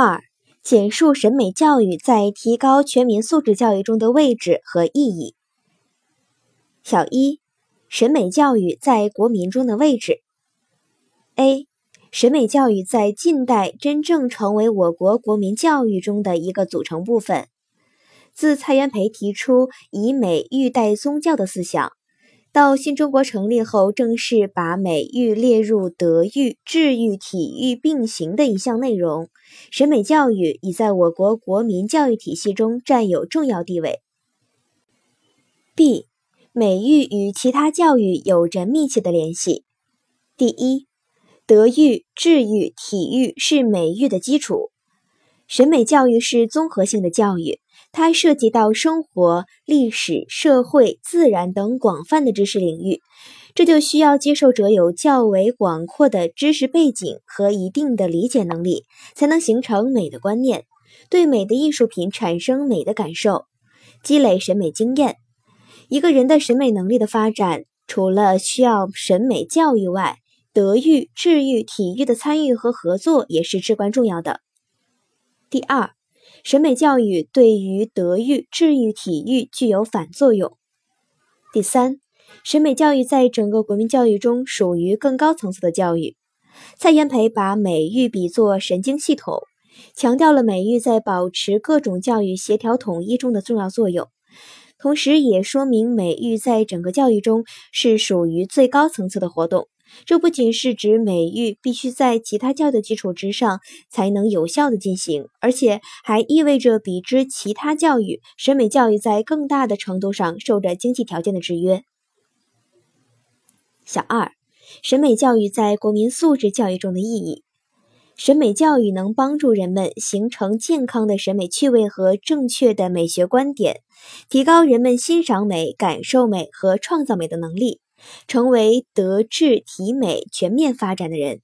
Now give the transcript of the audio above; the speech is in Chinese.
二、简述审美教育在提高全民素质教育中的位置和意义。小一、审美教育在国民中的位置。A、审美教育在近代真正成为我国国民教育中的一个组成部分。自蔡元培提出以美育代宗教的思想。到新中国成立后，正式把美育列入德育、智育、体育并行的一项内容。审美教育已在我国国民教育体系中占有重要地位。B. 美育与其他教育有着密切的联系。第一，德育、智育、体育是美育的基础。审美教育是综合性的教育。它涉及到生活、历史、社会、自然等广泛的知识领域，这就需要接受者有较为广阔的知识背景和一定的理解能力，才能形成美的观念，对美的艺术品产生美的感受，积累审美经验。一个人的审美能力的发展，除了需要审美教育外，德育、智育、体育的参与和合作也是至关重要的。第二。审美教育对于德育、智育、体育具有反作用。第三，审美教育在整个国民教育中属于更高层次的教育。蔡元培把美育比作神经系统，强调了美育在保持各种教育协调统一中的重要作用，同时也说明美育在整个教育中是属于最高层次的活动。这不仅是指美育必须在其他教的基础之上才能有效的进行，而且还意味着比之其他教育，审美教育在更大的程度上受着经济条件的制约。小二，审美教育在国民素质教育中的意义。审美教育能帮助人们形成健康的审美趣味和正确的美学观点，提高人们欣赏美、感受美和创造美的能力。成为德智体美全面发展的人。